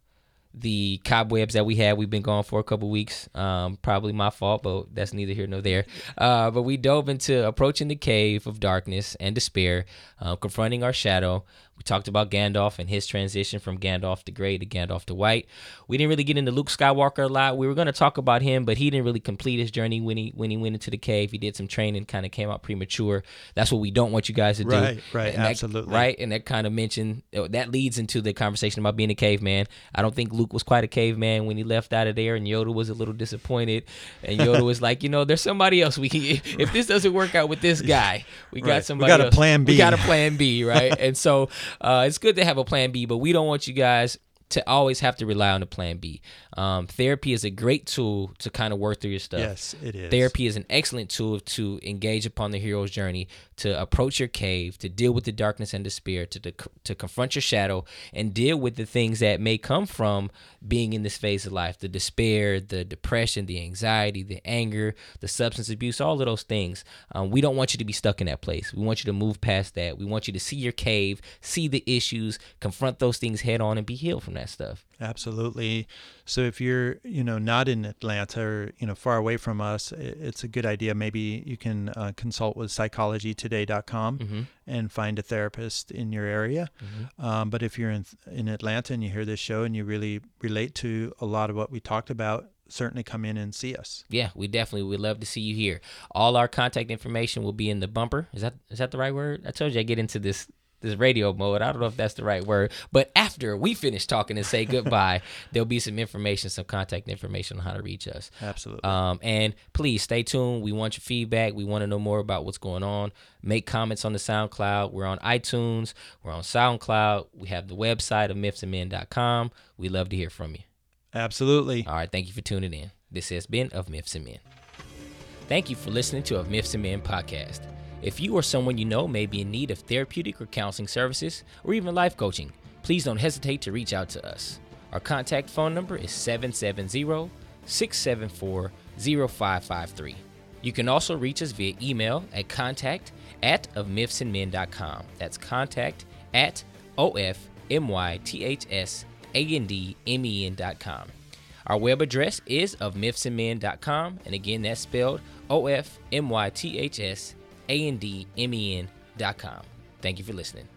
S1: the cobwebs that we had. We've been gone for a couple weeks. Um, probably my fault, but that's neither here nor there. Uh, but we dove into approaching the cave of darkness and despair, uh, confronting our shadow. We talked about Gandalf and his transition from Gandalf the Grey to Gandalf the White. We didn't really get into Luke Skywalker a lot. We were going to talk about him, but he didn't really complete his journey when he when he went into the cave. He did some training, kind of came out premature. That's what we don't want you guys to do.
S2: Right, right,
S1: And that-
S2: absolutely.
S1: right, and that kind of mentioned uh, that leads into the conversation about being a caveman. I don't think Luke was quite a caveman when he left out of there, and Yoda was a little disappointed. And Yoda was like, you know, there's somebody else we. If this doesn't work out with this [LAUGHS] guy, we
S2: Right.
S1: got
S2: We
S1: somebody.
S2: got a
S1: else.
S2: plan
S1: We
S2: B.
S1: got a plan B, right? [LAUGHS] and so uh, it's good to have a plan B, but we don't want you guys to always have to rely on a plan B. Um, therapy is a great tool to kind of work through your stuff.
S2: Yes, it is.
S1: Therapy is an excellent tool to engage upon the hero's journey, to approach your cave, to deal with the darkness and despair, to to, to confront your shadow, and deal with the things that may come from being in this phase of life: the despair, the depression, the anxiety, the anger, the substance abuse, all of those things. Um, we don't want you to be stuck in that place. We want you to move past that. We want you to see your cave, see the issues, confront those things head on, and be healed from that stuff.
S2: Absolutely. So if you're, you know, not in Atlanta or you know far away from us, it's a good idea. Maybe you can uh, consult with psychologytoday.com
S1: Mm-hmm.
S2: and find a therapist in your area. Um, but if you're in in Atlanta and you hear this show and you really relate to a lot of what we talked about, certainly come in and see us.
S1: Yeah, we definitely would love to see you here. All our contact information will be in the bumper. Is that is that the right word? I told you I get into this this radio mode. I don't know if that's the right word, but after we finish talking and say goodbye, [LAUGHS] there'll be some information, some contact information on how to reach us.
S2: Absolutely.
S1: Um, and please stay tuned. We want your feedback. We want to know more about what's going on. Make comments on the SoundCloud. We're on iTunes. We're on SoundCloud. We have the website of mythsandmen.com. We love to hear from you.
S2: Absolutely.
S1: All right. Thank you for tuning in. This has been Of Myths and Men. Thank you for listening to Of Myths and Men podcast. If you or someone you know may be in need of therapeutic or counseling services or even life coaching, please don't hesitate to reach out to us. Our contact phone number is 770 674 0553. You can also reach us via email at contact at ofmythsandmen.com. That's contact at O-F-M-Y-T-H-S-A-N-D-M-E-N.com. Our web address is ofmythsandmen.com, and again, that's spelled O-F-M-Y-T-H-S-A-N-D-M-E-N.com. Thank you for listening.